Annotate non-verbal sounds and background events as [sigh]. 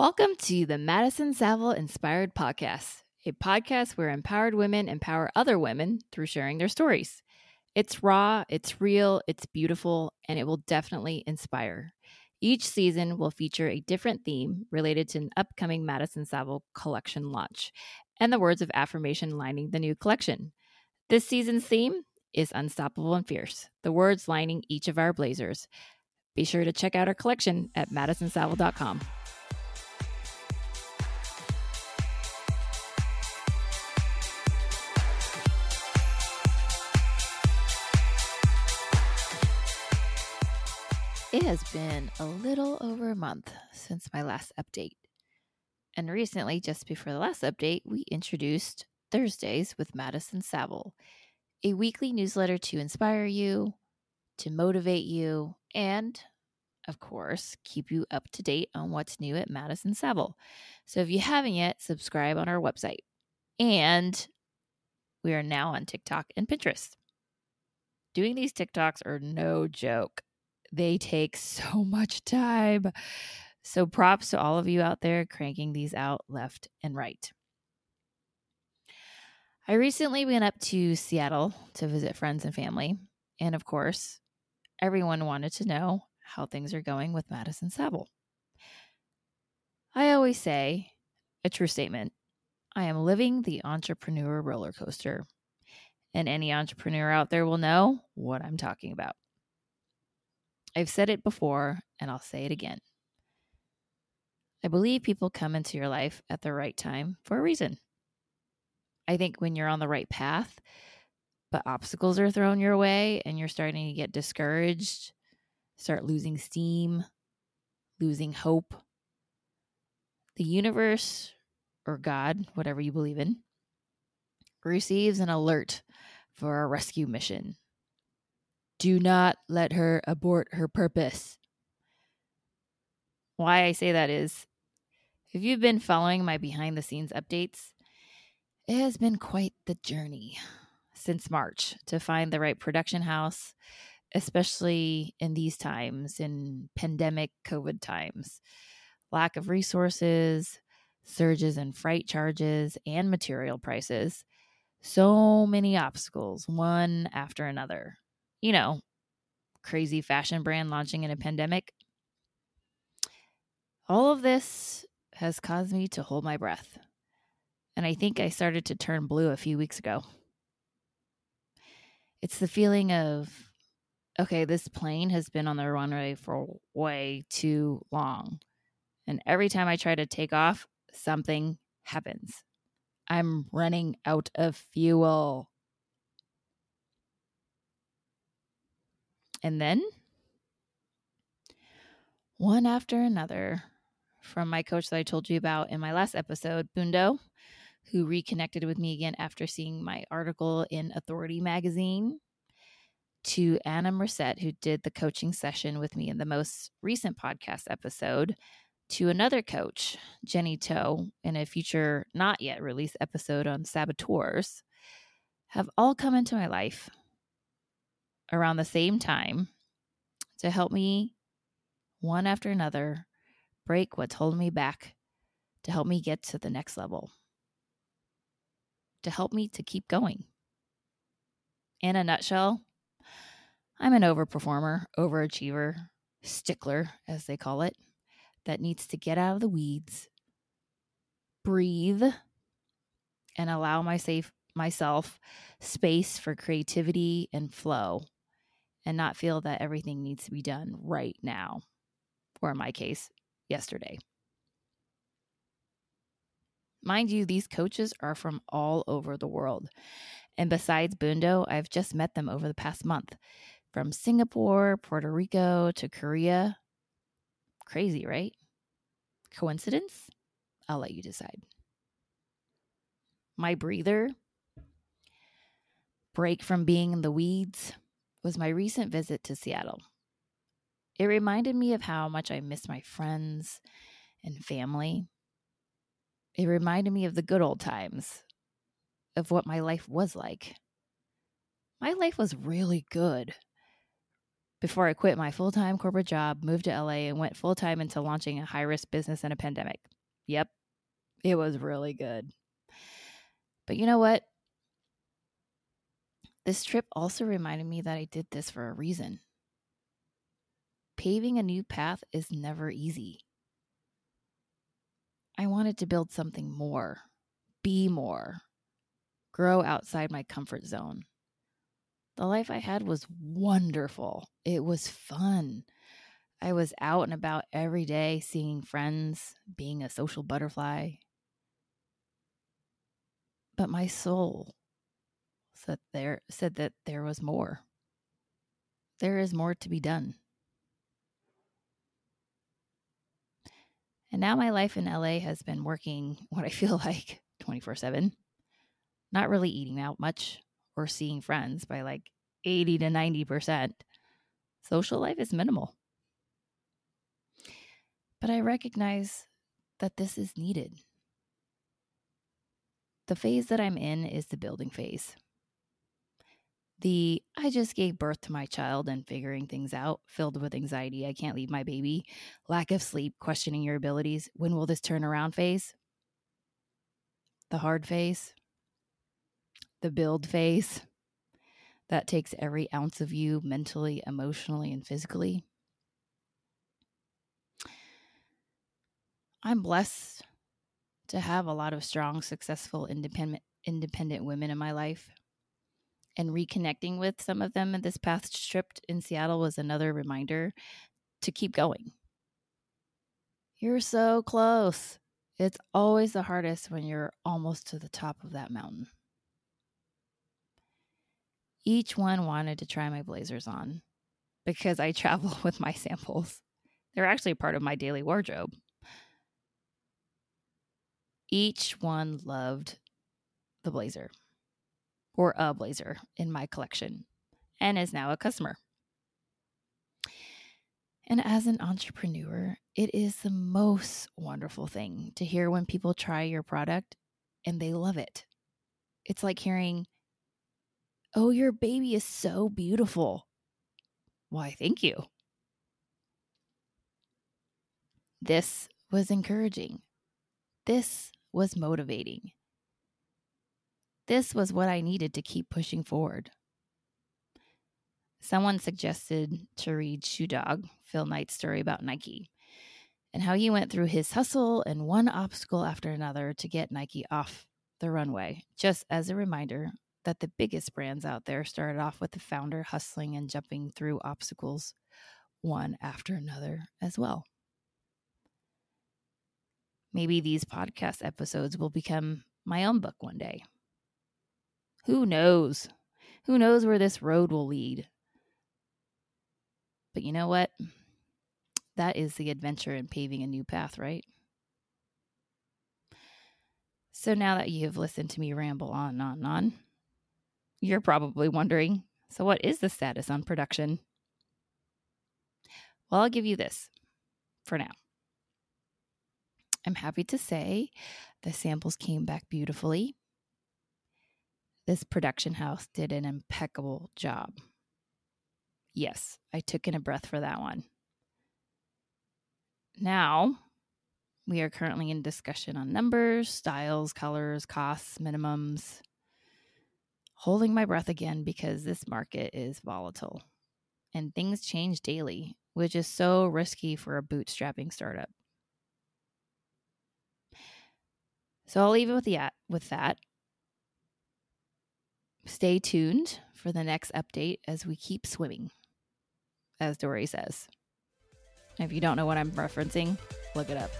Welcome to the Madison Saville Inspired Podcast, a podcast where empowered women empower other women through sharing their stories. It's raw, it's real, it's beautiful, and it will definitely inspire. Each season will feature a different theme related to an upcoming Madison Saville collection launch and the words of affirmation lining the new collection. This season's theme is Unstoppable and Fierce, the words lining each of our blazers. Be sure to check out our collection at madisonsaville.com. It has been a little over a month since my last update. And recently, just before the last update, we introduced Thursdays with Madison Saville, a weekly newsletter to inspire you, to motivate you, and of course, keep you up to date on what's new at Madison Saville. So if you haven't yet, subscribe on our website. And we are now on TikTok and Pinterest. Doing these TikToks are no joke they take so much time. So props to all of you out there cranking these out left and right. I recently went up to Seattle to visit friends and family. And of course, everyone wanted to know how things are going with Madison Saville. I always say a true statement I am living the entrepreneur roller coaster. And any entrepreneur out there will know what I'm talking about. I've said it before and I'll say it again. I believe people come into your life at the right time for a reason. I think when you're on the right path, but obstacles are thrown your way and you're starting to get discouraged, start losing steam, losing hope, the universe or God, whatever you believe in, receives an alert for a rescue mission do not let her abort her purpose. Why I say that is if you've been following my behind the scenes updates, it has been quite the journey since March to find the right production house, especially in these times, in pandemic COVID times. Lack of resources, surges in freight charges and material prices. So many obstacles, one after another you know, crazy fashion brand launching in a pandemic. All of this has caused me to hold my breath. And I think I started to turn blue a few weeks ago. It's the feeling of, okay, this plane has been on the runway for way too long. And every time I try to take off, something happens. I'm running out of fuel. And then, one after another, from my coach that I told you about in my last episode, Bundo, who reconnected with me again after seeing my article in Authority magazine, to Anna Merced, who did the coaching session with me in the most recent podcast episode, to another coach, Jenny Toe, in a future not yet released episode on saboteurs, have all come into my life around the same time to help me, one after another, break what's holding me back, to help me get to the next level, to help me to keep going. In a nutshell, I'm an overperformer, overachiever, stickler, as they call it, that needs to get out of the weeds, breathe, and allow my safe, myself space for creativity and flow and not feel that everything needs to be done right now, or in my case, yesterday. Mind you, these coaches are from all over the world. And besides Bundo, I've just met them over the past month from Singapore, Puerto Rico to Korea. Crazy, right? Coincidence? I'll let you decide. My breather, break from being in the weeds, was my recent visit to Seattle. It reminded me of how much I miss my friends and family. It reminded me of the good old times, of what my life was like. My life was really good. before I quit my full time corporate job, moved to LA, and went full time into launching a high risk business in a pandemic. Yep, it was really good. But you know what? This trip also reminded me that I did this for a reason. Paving a new path is never easy. I wanted to build something more, be more, grow outside my comfort zone. The life I had was wonderful. It was fun. I was out and about every day, seeing friends, being a social butterfly. But my soul said there said that there was more. There is more to be done. And now my life in LA has been working [laughs] what I feel like 24 7. Not really eating out much, or seeing friends by like 80 to 90%. Social life is minimal. But I recognize that this is needed. The phase that I'm in is the building phase. The I just gave birth to my child and figuring things out, filled with anxiety, I can't leave my baby, lack of sleep, questioning your abilities, when will this turn around phase? The hard phase, the build phase that takes every ounce of you mentally, emotionally, and physically. I'm blessed to have a lot of strong, successful, independent independent women in my life. And reconnecting with some of them in this past trip in Seattle was another reminder to keep going. You're so close. It's always the hardest when you're almost to the top of that mountain. Each one wanted to try my blazers on because I [laughs] travel with my samples. They're actually part of my daily wardrobe. Each one loved the blazer or a blazer in my collection and is now a customer. And as an entrepreneur, it is the most wonderful thing to hear when people try your product and they love it. It's like hearing, Oh, your baby is so beautiful. Why, thank you. This was encouraging. This was motivating. This was what I needed to keep pushing forward. Someone suggested to read Shoe Dog, Phil Knight's story about Nike, and how he went through his hustle and one obstacle after another to get Nike off the runway, just as a reminder that the biggest brands out there started off with the founder hustling and jumping through obstacles one after another as well. Maybe these podcast episodes will become my own book one day. Who knows? Who knows where this road will lead? But you know what? That is the adventure in paving a new path, right? So now that you have listened to me ramble on and on and on, you're probably wondering so, what is the status on production? Well, I'll give you this for now. I'm happy to say the samples came back beautifully this production house did an impeccable job. Yes, I took in a breath for that one. Now, we are currently in discussion on numbers, styles, colors, costs, minimums. Holding my breath again because this market is volatile and things change daily, which is so risky for a bootstrapping startup. So I'll leave it with the with that Stay tuned for the next update as we keep swimming, as Dory says. If you don't know what I'm referencing, look it up.